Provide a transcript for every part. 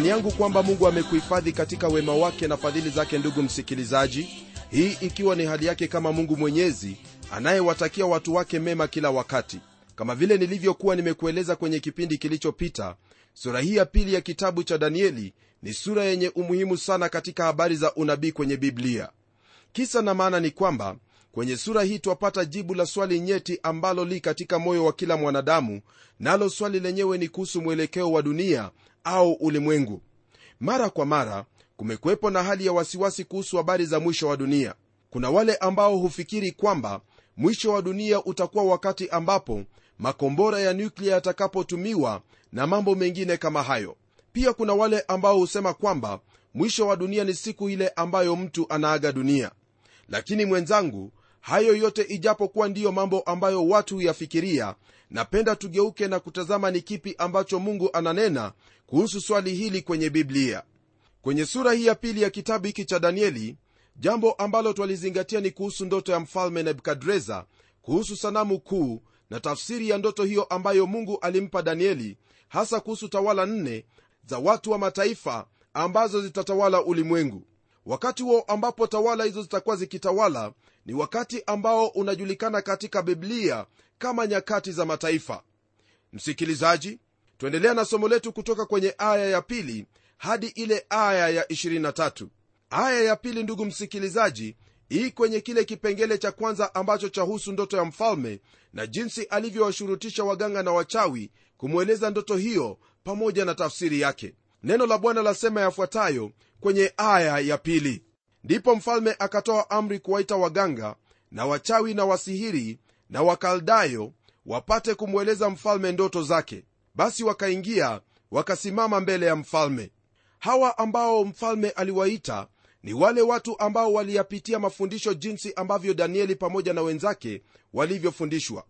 ni imani yangu kwamba mungu amekuhifadhi katika wema wake na fadhili zake ndugu msikilizaji hii ikiwa ni hali yake kama mungu mwenyezi anayewatakia watu wake mema kila wakati. Kama vile nilivyokuwa nimekueleza kwenye kipindi kilichopita sura hii ya pili ya kitabu cha danieli ni sura yenye umuhimu sana katika habari za unabii kwenye biblia. Kisa na maana ni kwamba kwenye sura hii twapata jibu la swali nyeti ambalo li katika moyo wa kila mwanadamu nalo swali lenyewe ni kuhusu mwelekeo wa dunia au ulimwengu. Mara kwa mara kumekuwepo na hali ya wasiwasi kuhusu habari za mwisho wa dunia. Kuna wale ambao hufikiri kwamba mwisho wa dunia utakuwa wakati ambapo makombora ya nyuklia yatakapotumiwa na mambo mengine kama hayo. Pia kuna wale ambao husema kwamba mwisho wa dunia ni siku ile ambayo mtu anaaga dunia. Lakini mwenzangu hayo yote ijapokuwa ndiyo mambo ambayo watu huyafikiria napenda tugeuke na kutazama ni kipi ambacho mungu ananena kuhusu swali hili kwenye biblia. Kwenye sura hii ya pili ya kitabu hiki cha danieli jambo ambalo twalizingatia ni kuhusu ndoto ya mfalme nebukadreza kuhusu sanamu kuu na tafsiri ya ndoto hiyo ambayo mungu alimpa danieli hasa kuhusu tawala nne za watu wa mataifa ambazo zitatawala ulimwengu. Wakati huo ambapo tawala hizo zitakuwa zikitawala ni wakati ambao unajulikana katika biblia kama nyakati za mataifa. Msikilizaji tuendelea na somo letu kutoka kwenye aya ya pili hadi ile aya ya 23 aya ya pili ndugu msikilizaji hii kwenye kile kipengele cha kwanza ambacho chahusu ndoto ya mfalme na jinsi alivyowashurutisha waganga na wachawi kumweleza ndoto hiyo pamoja na tafsiri yake. Neno la bwana lasema yafuatayo kwenye aya ya pili ndipo mfalme akatoa amri kuwaita waganga na wachawi na wasihiri na wakaldayo wapate kumweleza mfalme ndoto zake. Basi wakaingia wakasimama mbele ya mfalme. Hawa ambao mfalme aliwaita ni wale watu ambao waliyapitia mafundisho jinsi ambavyo danieli pamoja na wenzake walivyofundishwa.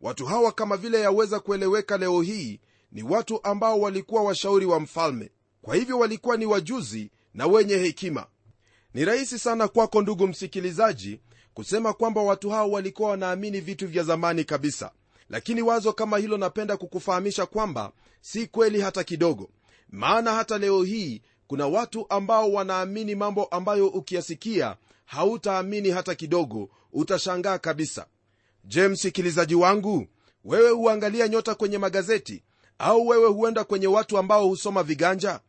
Watu hawa kama vile yaweza kueleweka leo hii ni watu ambao walikuwa washauri wa mfalme. Kwa hivyo walikuwa ni wajuzi na wenye hekima ni rahisi sana kwako ndugu msikilizaji kusema kwamba watu hao walikuwa wanaamini vitu vya zamani kabisa. Lakini wazo kama hilo napenda kukufahamisha kwamba si kweli hata kidogo. Maana hata leo hii kuna watu ambao wanaamini mambo ambayo ukiyasikia hautaamini hata kidogo utashangaa kabisa. Je msikilizaji wangu wewe huangalia nyota kwenye magazeti au wewe huenda kwenye watu ambao husoma viganja?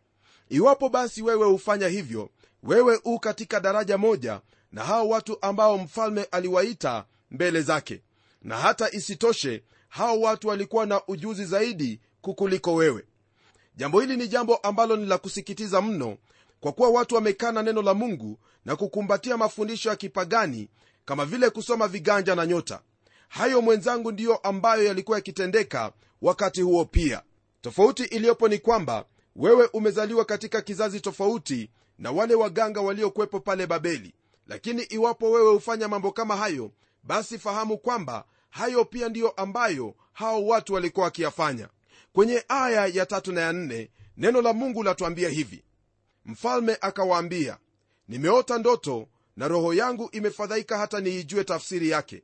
Iwapo basi wewe hufanya hivyo wewe u katika daraja moja na hao watu ambao mfalme aliwaita mbele zake. Na hata isitoshe hao watu walikuwa na ujuzi zaidi kukuliko wewe. Jambo hili ni jambo ambalo ni la kusikitiza mno kwa kuwa watu wamekana neno la mungu na kukumbatia mafundisho ya kipagani kama vile kusoma viganja na nyota. Hayo mwenzangu ndiyo ambayo yalikuwa yakitendeka wakati huo pia. Tofauti iliyopo ni kwamba wewe umezaliwa katika kizazi tofauti na wale waganga waliokuwepo pale babeli. Lakini iwapo wewe hufanya mambo kama hayo basi fahamu kwamba hayo pia ndiyo ambayo hao watu walikuwa wakiyafanya. Kwenye aya ya tatu na ya nne neno la mungu latuambia hivi. Mfalme akawaambia nimeota ndoto na roho yangu imefadhaika hata niijue tafsiri yake.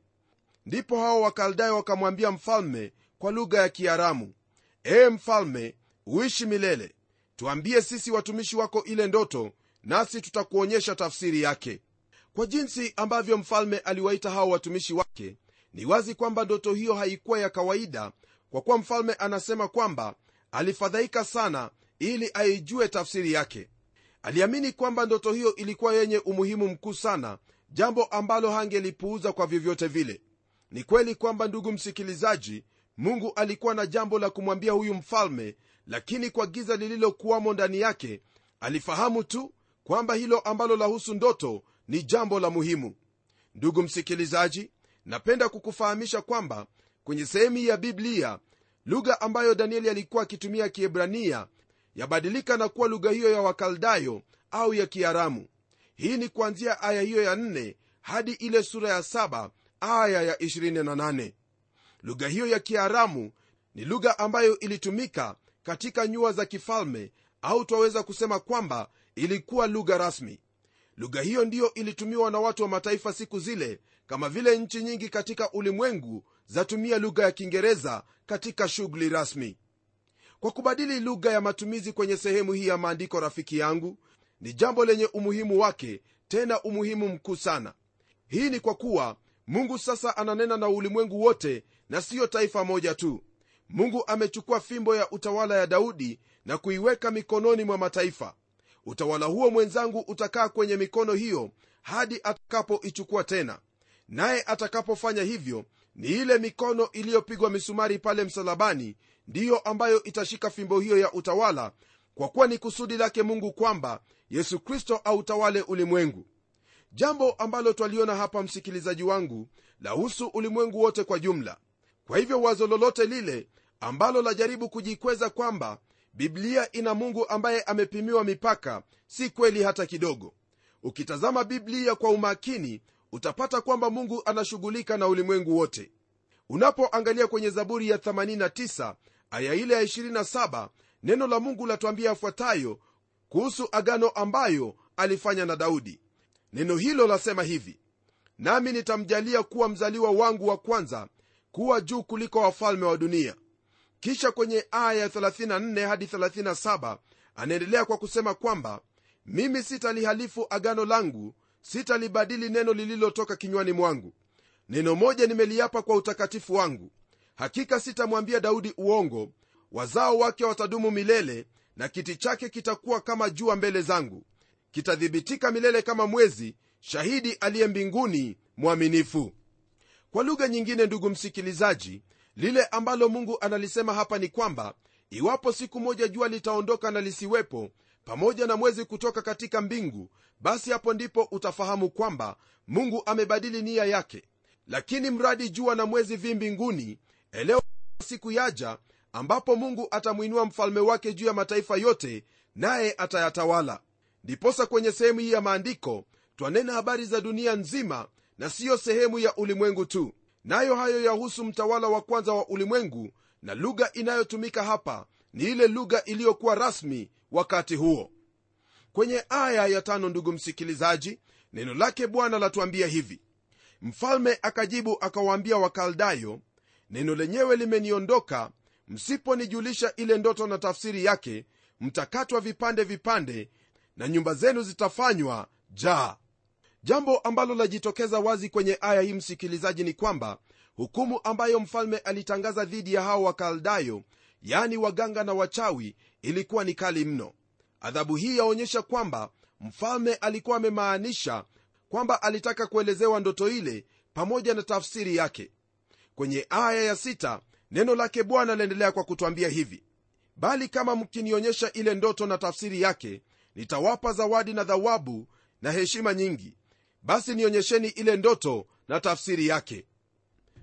Ndipo hao wakaldayo wakamwambia mfalme kwa lugha ya kiaramu ee mfalme uishi milele. Tuambie sisi watumishi wako ile ndoto nasi tutakuonyesha tafsiri yake. Kwa jinsi ambavyo mfalme aliwaita hao watumishi wake ni wazi kwamba ndoto hiyo haikuwa ya kawaida kwa kuwa mfalme anasema kwamba alifadhaika sana ili aijue tafsiri yake. Aliamini kwamba ndoto hiyo ilikuwa yenye umuhimu mkuu sana jambo ambalo hangelipuuza kwa vyovyote vile. Ni kweli kwamba ndugu msikilizaji mungu alikuwa na jambo la kumwambia huyu mfalme lakini kwa giza lililokuwamo ndani yake alifahamu tu kwamba hilo ambalo lahusu ndoto ni jambo la muhimu. Ndugu msikilizaji napenda kukufahamisha kwamba kwenye sehemu ya biblia lugha ambayo danieli alikuwa akitumia kiebrania yabadilika na kuwa lugha hiyo ya wakaldayo au ya kiaramu. Hii ni kuanzia aya hiyo ya 4 hadi ile sura ya 7 aya ya 28 lugha hiyo ya kiaramu ni lugha ambayo ilitumika katika nyua za kifalme au twaweza kusema kwamba ilikuwa lugha rasmi. Lugha hiyo ndiyo ilitumiwa na watu wa mataifa siku zile kama vile nchi nyingi katika ulimwengu zatumia lugha ya kiingereza katika shughuli rasmi. Kwa kubadili lugha ya matumizi kwenye sehemu hii ya maandiko rafiki yangu ni jambo lenye umuhimu wake tena umuhimu mkuu sana. Hii ni kwa kuwa mungu sasa ananena na ulimwengu wote na siyo taifa moja tu. Mungu amechukua fimbo ya utawala ya daudi na kuiweka mikononi mwa mataifa utawala huo mwenzangu utakaa kwenye mikono hiyo hadi atakapoichukua tena. Naye atakapofanya hivyo ni ile mikono iliyopigwa misumari pale msalabani ndiyo ambayo itashika fimbo hiyo ya utawala kwa kuwa ni kusudi lake mungu kwamba yesu kristo autawale ulimwengu. Jambo ambalo twaliona hapa msikilizaji wangu lahusu ulimwengu wote kwa jumla. Kwa hivyo wazo lolote lile ambalo lajaribu kujikweza kwamba biblia ina mungu ambaye amepimiwa mipaka si kweli hata kidogo. Ukitazama biblia kwa umakini utapata kwamba mungu anashughulika na ulimwengu wote. Unapoangalia kwenye zaburi ya 89 aya ile ya 27 neno la mungu latuambia yafuatayo kuhusu agano ambayo alifanya na daudi. Neno hilo lasema hivi nami nitamjalia kuwa mzaliwa wangu wa kwanza kuwa juu kuliko wafalme wa dunia kisha kwenye aya ya 34 hadi 37 anaendelea kwa kusema kwamba mimi sitalihalifu agano langu sitalibadili neno lililotoka kinywani mwangu. Neno moja nimeliapa kwa utakatifu wangu. Hakika sitamwambia daudi uongo wazao wake watadumu milele na kiti chake kitakuwa kama jua mbele zangu. Kitathibitika milele kama mwezi shahidi aliye mbinguni mwaminifu. Kwa lugha nyingine ndugu msikilizaji lile ambalo mungu analisema hapa ni kwamba iwapo siku moja jua litaondoka na lisiwepo pamoja na mwezi kutoka katika mbingu basi hapo ndipo utafahamu kwamba mungu amebadili nia yake. Lakini mradi jua na mwezi vi mbinguni elewa siku yaja ambapo mungu atamwinua mfalme wake juu ya mataifa yote naye atayatawala. Ndiposa kwenye sehemu hii ya maandiko twanena habari za dunia nzima na siyo sehemu ya ulimwengu tu nayo hayo yahusu mtawala wa kwanza wa ulimwengu na lugha inayotumika hapa ni ile lugha iliyokuwa rasmi wakati huo. Kwenye aya ya tano ndugu msikilizaji neno lake bwana latuambia hivi. Mfalme akajibu akawaambia wakaldayo neno lenyewe limeniondoka msiponijulisha ile ndoto na tafsiri yake mtakatwa vipande vipande na nyumba zenu zitafanywa jaa jambo ambalo lajitokeza wazi kwenye aya hii msikilizaji ni kwamba hukumu ambayo mfalme alitangaza dhidi ya hao wakaldayo yaani waganga na wachawi ilikuwa ni kali mno. Adhabu hii yaonyesha kwamba mfalme alikuwa amemaanisha kwamba alitaka kuelezewa ndoto ile pamoja na tafsiri yake. Kwenye aya ya sita, neno lake bwana laendelea kwa kutwambia hivi bali kama mkinionyesha ile ndoto na tafsiri yake nitawapa zawadi na dhawabu na heshima nyingi basi nionyesheni ile ndoto na tafsiri yake.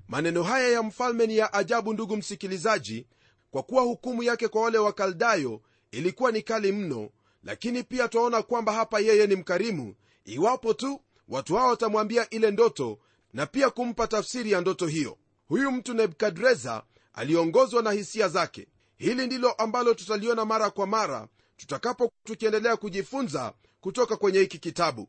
Maneno haya ya mfalme ni ya ajabu ndugu msikilizaji kwa kuwa hukumu yake kwa wale wakaldayo ilikuwa ni kali mno lakini pia twaona kwamba hapa yeye ni mkarimu. Iwapo tu watu hao watamwambia ile ndoto na pia kumpa tafsiri ya ndoto hiyo. Huyu mtu nebukadreza aliongozwa na hisia zake. Hili ndilo ambalo tutaliona mara kwa mara tutakapo tukiendelea kujifunza kutoka kwenye hiki kitabu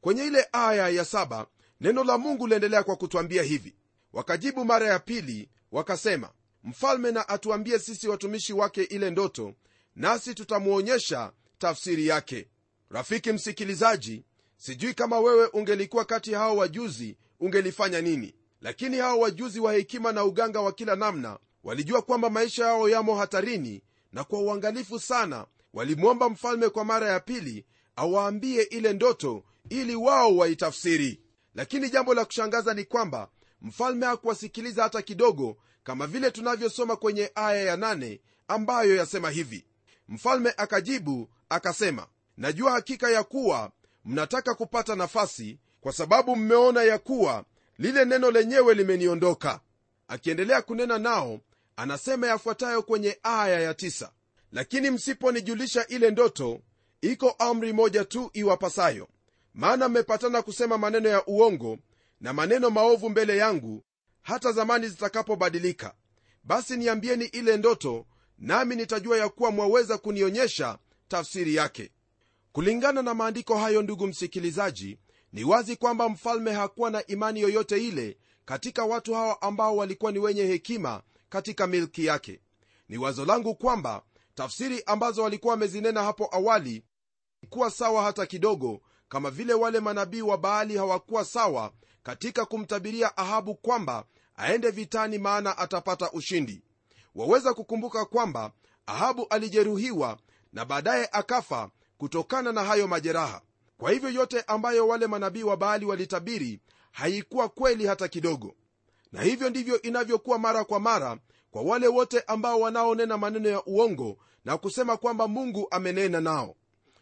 kwenye ile aya ya saba neno la mungu liendelea kwa kutwambia hivi. Wakajibu mara ya pili wakasema mfalme na atuambie sisi watumishi wake ile ndoto nasi tutamwonyesha tafsiri yake. Rafiki msikilizaji sijui kama wewe ungelikuwa kati ya hao wajuzi ungelifanya nini. Lakini hao wajuzi wa hekima na uganga wa kila namna walijua kwamba maisha yao yamo hatarini na kwa uangalifu sana walimwomba mfalme kwa mara ya pili awaambie ile ndoto ili wao waitafsiri. Lakini jambo la kushangaza ni kwamba mfalme hakuwasikiliza hata kidogo kama vile tunavyosoma kwenye aya ya nane ambayo yasema hivi. Mfalme akajibu akasema najua hakika ya kuwa mnataka kupata nafasi kwa sababu mmeona ya kuwa lile neno lenyewe limeniondoka. Akiendelea kunena nao anasema yafuatayo kwenye aya ya tisa. Lakini msiponijulisha ile ndoto iko amri moja tu iwapasayo maana mmepatana kusema maneno ya uongo na maneno maovu mbele yangu hata zamani zitakapobadilika. Basi niambieni ile ndoto nami nitajua ya kuwa mwaweza kunionyesha tafsiri yake. Kulingana na maandiko hayo ndugu msikilizaji ni wazi kwamba mfalme hakuwa na imani yoyote ile katika watu hawa ambao walikuwa ni wenye hekima katika milki yake. Ni wazo langu kwamba tafsiri ambazo walikuwa wamezinena hapo awali kuwa sawa hata kidogo kama vile wale manabii wa baali hawakuwa sawa katika kumtabiria ahabu kwamba aende vitani maana atapata ushindi. Waweza kukumbuka kwamba ahabu alijeruhiwa na baadaye akafa kutokana na hayo majeraha. Kwa hivyo yote ambayo wale manabii wa baali walitabiri haikuwa kweli hata kidogo. Na hivyo ndivyo inavyokuwa mara kwa mara kwa wale wote ambao wanaonena maneno ya uongo na kusema kwamba mungu amenena nao.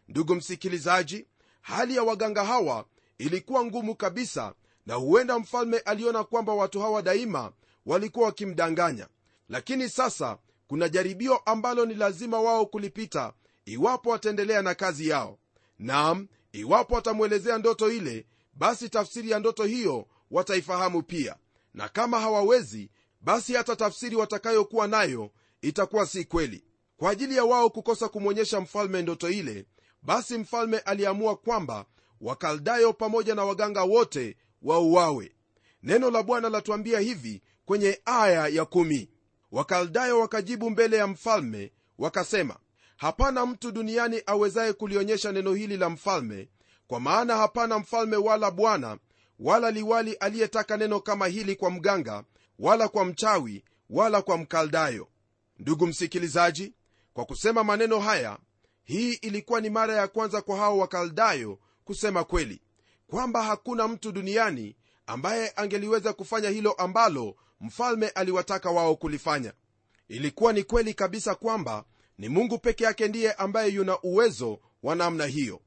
Ndugu msikilizaji hali ya waganga hawa ilikuwa ngumu kabisa na huenda mfalme aliona kwamba watu hawa daima walikuwa wakimdanganya. Lakini sasa kuna jaribio ambalo ni lazima wao kulipita iwapo wataendelea na kazi yao. Nam iwapo watamwelezea ndoto ile basi tafsiri ya ndoto hiyo wataifahamu pia. Na kama hawawezi basi hata tafsiri watakayokuwa nayo itakuwa si kweli. Kwa ajili ya wao kukosa kumwonyesha mfalme ndoto ile basi mfalme aliamua kwamba wakaldayo pamoja na waganga wote wauawe neno la bwana latuambia hivi kwenye aya ya kumi. wakaldayo wakajibu mbele ya mfalme wakasema hapana mtu duniani awezaye kulionyesha neno hili la mfalme kwa maana hapana mfalme wala bwana wala liwali aliyetaka neno kama hili kwa mganga wala kwa mchawi wala kwa mkaldayo ndugu msikilizaji kwa kusema maneno haya hii ilikuwa ni mara ya kwanza kwa hao wakaldayo kusema kweli kwamba hakuna mtu duniani ambaye angeliweza kufanya hilo ambalo mfalme aliwataka wao kulifanya. Ilikuwa ni kweli kabisa kwamba ni mungu peke yake ndiye ambaye yuna uwezo wa namna hiyo.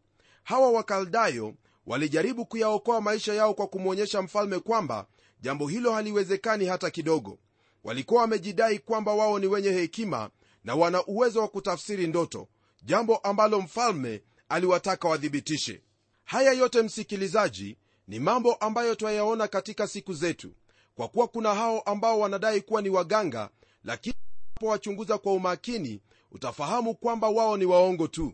Hawa wakaldayo walijaribu kuyaokoa maisha yao kwa kumwonyesha mfalme kwamba jambo hilo haliwezekani hata kidogo. Walikuwa wamejidai kwamba wao ni wenye hekima na wana uwezo wa kutafsiri ndoto jambo ambalo mfalme aliwataka wathibitishe. Haya yote msikilizaji ni mambo ambayo twayaona katika siku zetu kwa kuwa kuna hao ambao wanadai kuwa ni waganga lakini wachunguza kwa umakini utafahamu kwamba wao ni waongo tu.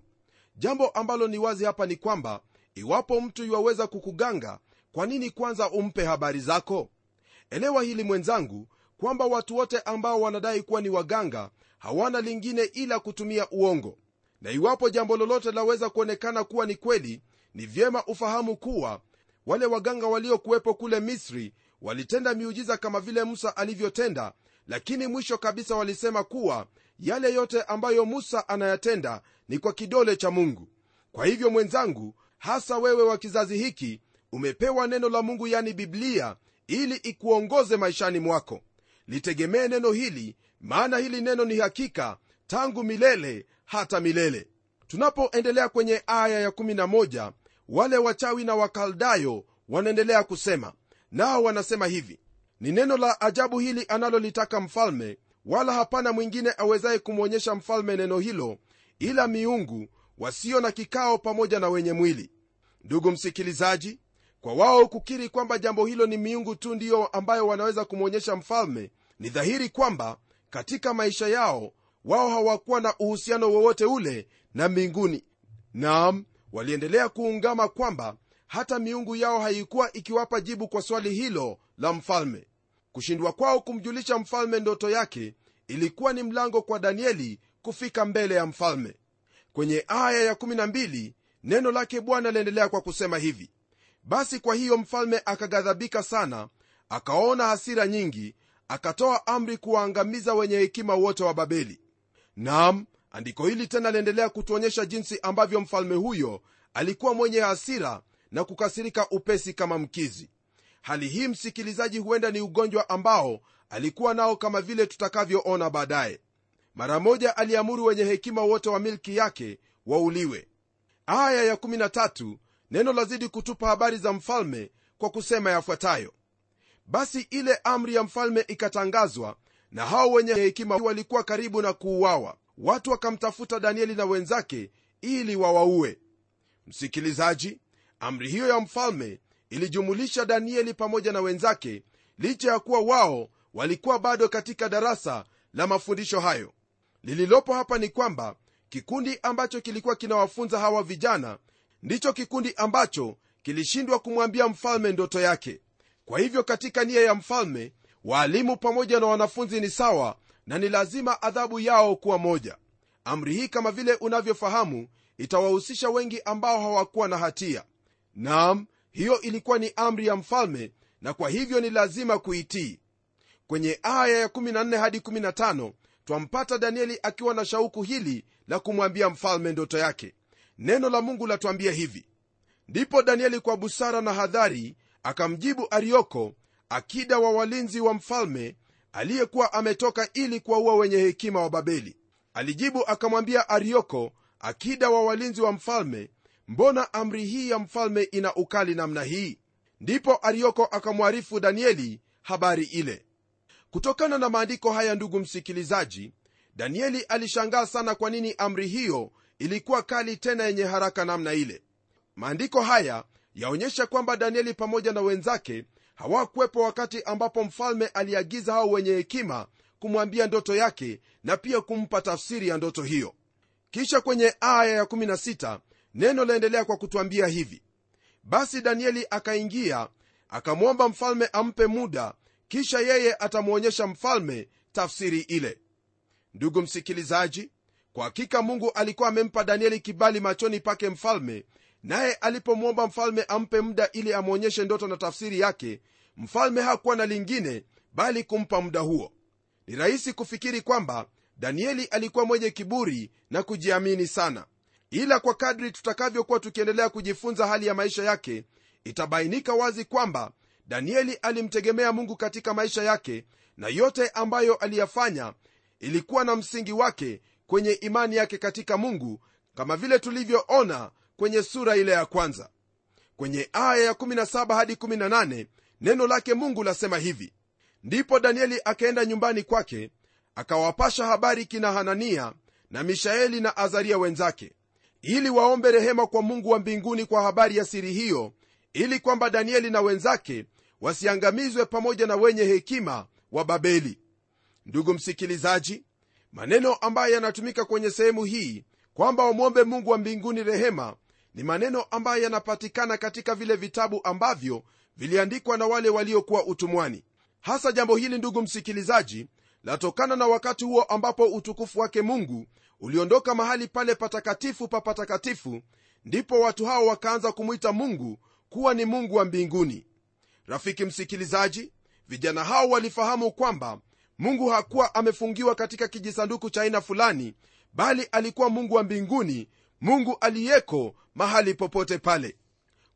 Jambo ambalo ni wazi hapa ni kwamba iwapo mtu iwaweza kukuganga kwa nini kwanza umpe habari zako? Elewa hili mwenzangu kwamba watu wote ambao wanadai kuwa ni waganga hawana lingine ila kutumia uongo na iwapo jambo lolote laweza kuonekana kuwa ni kweli ni vyema ufahamu kuwa wale waganga waliokuwepo kule misri walitenda miujiza kama vile musa alivyotenda lakini mwisho kabisa walisema kuwa yale yote ambayo musa anayatenda ni kwa kidole cha mungu. Kwa hivyo mwenzangu hasa wewe wa kizazi hiki umepewa neno la mungu yani biblia ili ikuongoze maishani mwako. Litegemee neno hili maana hili neno ni hakika tangu milele hata milele. Tunapoendelea kwenye aya ya11 wale wachawi na wakaldayo wanaendelea kusema nao wanasema hivi ni neno la ajabu hili analolitaka mfalme wala hapana mwingine awezaye kumwonyesha mfalme neno hilo ila miungu wasio na kikao pamoja na wenye mwili. Ndugu msikilizaji kwa wao kukiri kwamba jambo hilo ni miungu tu ndiyo ambayo wanaweza kumwonyesha mfalme ni dhahiri kwamba katika maisha yao wao hawakuwa na uhusiano wowote ule na mbinguni. Naam waliendelea kuungama kwamba hata miungu yao haikuwa ikiwapa jibu kwa swali hilo la mfalme. Kushindwa kwao kumjulisha mfalme ndoto yake ilikuwa ni mlango kwa danieli kufika mbele ya mfalme. Kwenye aya ya12 neno lake bwana aliendelea kwa kusema hivi basi kwa hiyo mfalme akaghadhabika sana akaona hasira nyingi akatoa amri kuwaangamiza wenye hekima wote wa babeli nam andiko hili tena liendelea kutuonyesha jinsi ambavyo mfalme huyo alikuwa mwenye hasira na kukasirika upesi kama mkizi. Hali hii msikilizaji huenda ni ugonjwa ambao alikuwa nao kama vile tutakavyoona baadaye. Mara moja aliamuru wenye hekima wote wa milki yake wauliwe. Aya ya13 neno lazidi kutupa habari za mfalme kwa kusema yafuatayo. Basi ile amri ya mfalme ikatangazwa na hao wenye hekima walikuwa karibu na kuuawa. Watu wakamtafuta danieli na wenzake ili wawaue. Msikilizaji amri hiyo ya mfalme ilijumulisha danieli pamoja na wenzake licha ya kuwa wao walikuwa bado katika darasa la mafundisho hayo. Lililopo hapa ni kwamba kikundi ambacho kilikuwa kinawafunza hawa vijana ndicho kikundi ambacho kilishindwa kumwambia mfalme ndoto yake. Kwa hivyo katika nia ya mfalme waalimu pamoja na wanafunzi ni sawa na ni lazima adhabu yao kuwa moja. Amri hii kama vile unavyofahamu itawahusisha wengi ambao hawakuwa na hatia. Naam hiyo ilikuwa ni amri ya mfalme na kwa hivyo ni lazima kuitii. Kwenye aya ya 14 hadi 15 twampata danieli akiwa na shauku hili la kumwambia mfalme ndoto yake. Neno la mungu latwambia hivi. Ndipo danieli kwa busara na hadhari akamjibu arioko akida wa walinzi wa mfalme aliyekuwa ametoka ili kuwaua wenye hekima wa babeli. Alijibu akamwambia arioko akida wa walinzi wa mfalme mbona amri hii ya mfalme ina ukali namna hii? Ndipo arioko akamwarifu danieli habari ile. Kutokana na maandiko haya ndugu msikilizaji danieli alishangaa sana kwa nini amri hiyo ilikuwa kali tena yenye haraka namna ile. Maandiko haya yaonyesha kwamba danieli pamoja na wenzake hawakuwepo wakati ambapo mfalme aliagiza hao wenye hekima kumwambia ndoto yake na pia kumpa tafsiri ya ndoto hiyo. Kisha kwenye aya ya16 neno laendelea kwa kutwambia hivi. Basi danieli akaingia akamwomba mfalme ampe muda kisha yeye atamwonyesha mfalme tafsiri ile. Ndugu msikilizaji kwa hakika mungu alikuwa amempa danieli kibali machoni pake mfalme naye alipomwomba mfalme ampe muda ili amwonyeshe ndoto na tafsiri yake mfalme hakuwa na lingine bali kumpa muda huo. Ni rahisi kufikiri kwamba danieli alikuwa mwenye kiburi na kujiamini sana. Ila kwa kadri tutakavyokuwa tukiendelea kujifunza hali ya maisha yake itabainika wazi kwamba danieli alimtegemea mungu katika maisha yake na yote ambayo aliyafanya ilikuwa na msingi wake kwenye imani yake katika mungu kama vile tulivyoona kwenye sura ile ya kwanza. Kwenye aya ya 17 hadi 18 neno lake mungu lasema hivi. Ndipo danieli akaenda nyumbani kwake akawapasha habari kina hanania na mishaeli na azaria wenzake ili waombe rehema kwa mungu wa mbinguni kwa habari ya siri hiyo ili kwamba danieli na wenzake wasiangamizwe pamoja na wenye hekima wa babeli. Ndugu msikilizaji maneno ambayo yanatumika kwenye sehemu hii kwamba wamwombe mungu wa mbinguni rehema ni maneno ambayo yanapatikana katika vile vitabu ambavyo viliandikwa na wale waliokuwa utumwani. Hasa jambo hili ndugu msikilizaji latokana na wakati huo ambapo utukufu wake mungu uliondoka mahali pale patakatifu pa patakatifu ndipo watu hao wakaanza kumwita mungu kuwa ni mungu wa mbinguni. Rafiki msikilizaji vijana hao walifahamu kwamba mungu hakuwa amefungiwa katika kijisanduku cha aina fulani bali alikuwa mungu wa mbinguni mungu aliyeko mahali popote pale.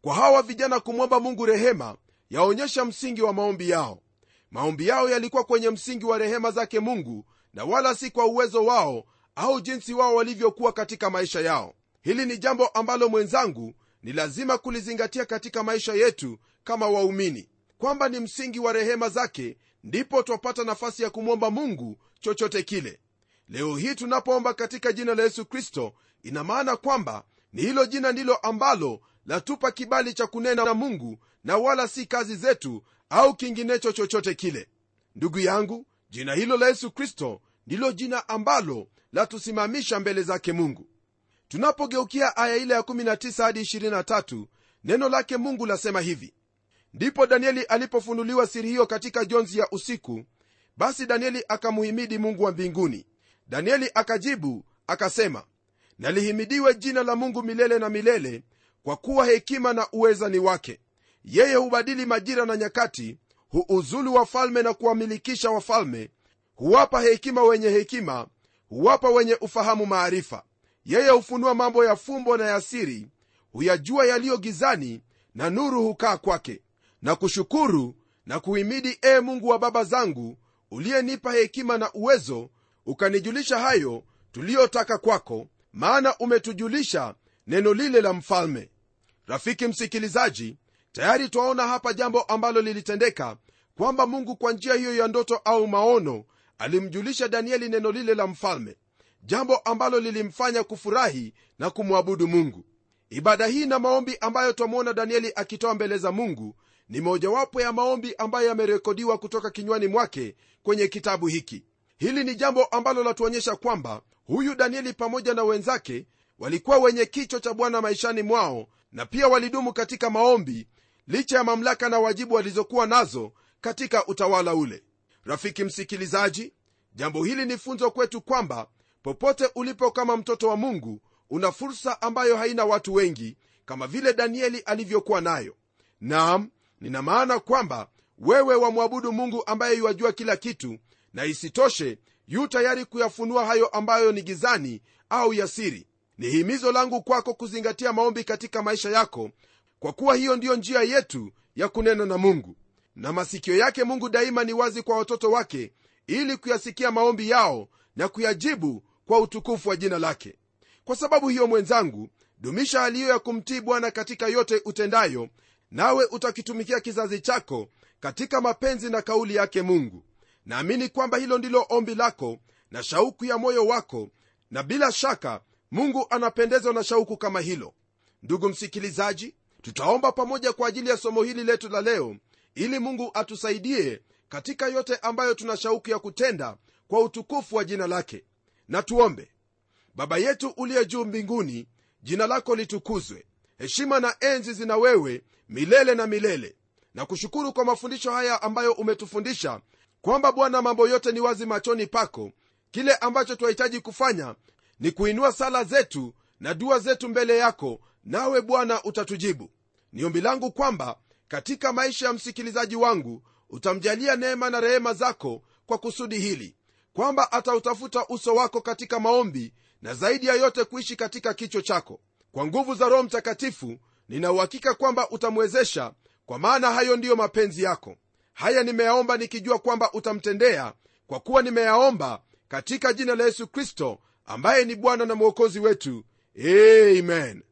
Kwa hawa vijana kumwomba mungu rehema yaonyesha msingi wa maombi yao. Maombi yao yalikuwa kwenye msingi wa rehema zake mungu na wala si kwa uwezo wao au jinsi wao walivyokuwa katika maisha yao. Hili ni jambo ambalo mwenzangu ni lazima kulizingatia katika maisha yetu kama waumini. Kwamba ni msingi wa rehema zake ndipo twapata nafasi ya kumwomba mungu chochote kile. Leo hii tunapoomba katika jina la yesu kristo ina maana kwamba ni hilo jina ndilo ambalo latupa kibali cha kunena na mungu na wala si kazi zetu au kinginecho chochote kile. Ndugu yangu jina hilo la yesu kristo ndilo jina ambalo latusimamisha mbele zake mungu. Tunapogeukia aya ile ya 19 hadi 23 neno lake mungu lasema hivi. Ndipo danieli alipofunuliwa siri hiyo katika jonzi ya usiku basi danieli akamuhimidi mungu wa mbinguni. Danieli akajibu akasema nalihimidiwe jina la mungu milele na milele kwa kuwa hekima na uweza ni wake. Yeye hubadili majira na nyakati huuzulu wafalme na kuwamilikisha wafalme huwapa hekima wenye hekima huwapa wenye ufahamu maarifa. Yeye hufunua mambo ya fumbo na ya siri huyajua yaliyo gizani na nuru hukaa kwake. Na kushukuru na kuhimidi ee mungu wa baba zangu uliyenipa hekima na uwezo ukanijulisha hayo tuliyotaka kwako maana umetujulisha neno lile la mfalme. Rafiki msikilizaji tayari twaona hapa jambo ambalo lilitendeka kwamba mungu kwa njia hiyo ya ndoto au maono alimjulisha danieli neno lile la mfalme jambo ambalo lilimfanya kufurahi na kumwabudu mungu. Ibada hii na maombi ambayo twamwona danieli akitoa mbele za mungu ni mojawapo ya maombi ambayo yamerekodiwa kutoka kinywani mwake kwenye kitabu hiki. Hili ni jambo ambalo latuonyesha kwamba huyu danieli pamoja na wenzake walikuwa wenye kichwa cha bwana maishani mwao na pia walidumu katika maombi licha ya mamlaka na wajibu walizokuwa nazo katika utawala ule. Rafiki msikilizaji jambo hili ni funzo kwetu kwamba popote ulipo kama mtoto wa mungu una fursa ambayo haina watu wengi kama vile danieli alivyokuwa nayo. Naam nina maana kwamba wewe wamwabudu mungu ambaye yuwajua kila kitu na isitoshe yu tayari kuyafunua hayo ambayo ni gizani au yasiri. Ni himizo langu kwako kuzingatia maombi katika maisha yako kwa kuwa hiyo ndiyo njia yetu ya kunena na mungu. Na masikio yake mungu daima ni wazi kwa watoto wake ili kuyasikia maombi yao na kuyajibu kwa utukufu wa jina lake. Kwa sababu hiyo mwenzangu dumisha hali hiyo ya kumtii bwana katika yote utendayo nawe utakitumikia kizazi chako katika mapenzi na kauli yake mungu naamini kwamba hilo ndilo ombi lako na shauku ya moyo wako na bila shaka mungu anapendezwa na shauku kama hilo. Ndugu msikilizaji tutaomba pamoja kwa ajili ya somo hili letu la leo ili mungu atusaidie katika yote ambayo tuna shauku ya kutenda kwa utukufu wa jina lake. Na tuombe. Baba yetu uliye juu mbinguni jina lako litukuzwe. Heshima na enzi zina wewe milele na milele. Na kushukuru kwa mafundisho haya ambayo umetufundisha kwamba bwana mambo yote ni wazi machoni pako. Kile ambacho twahitaji kufanya ni kuinua sala zetu na dua zetu mbele yako nawe bwana utatujibu. Ni ombi langu kwamba katika maisha ya msikilizaji wangu utamjalia neema na rehema zako kwa kusudi hili kwamba atautafuta uso wako katika maombi na zaidi ya yote kuishi katika kicho chako. Kwa nguvu za roho mtakatifu ninauhakika kwamba utamwezesha kwa maana hayo ndiyo mapenzi yako haya nimeyaomba nikijua kwamba utamtendea kwa kuwa nimeyaomba katika jina la yesu kristo ambaye ni bwana na mwokozi wetu. Amen.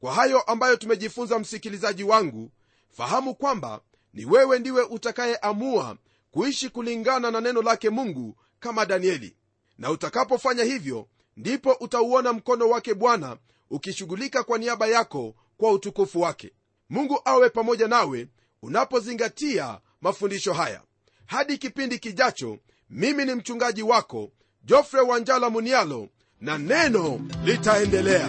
Kwa hayo ambayo tumejifunza msikilizaji wangu fahamu kwamba ni wewe ndiwe utakayeamua kuishi kulingana na neno lake mungu kama danieli. Na utakapofanya hivyo ndipo utauona mkono wake bwana ukishughulika kwa niaba yako kwa utukufu wake. Mungu awe pamoja nawe unapozingatia mafundisho haya. Hadi kipindi kijacho mimi ni mchungaji wako jofre wanjala munialo na neno litaendelea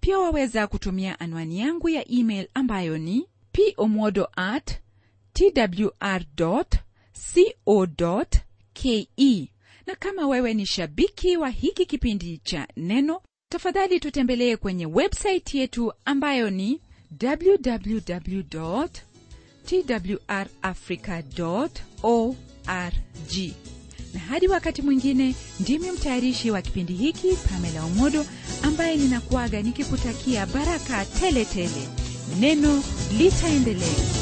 pia waweza kutumia anwani yangu ya email ambayo ni pomodo at twr co ke na kama wewe ni shabiki wa hiki kipindi cha neno tafadhali tutembelee kwenye websaiti yetu ambayo ni www twrafrica org na hadi wakati mwingine ndimi mtayarishi wa kipindi hiki pamela omodo ambaye ninakuaga nikikutakia baraka tele tele. Neno litaendelea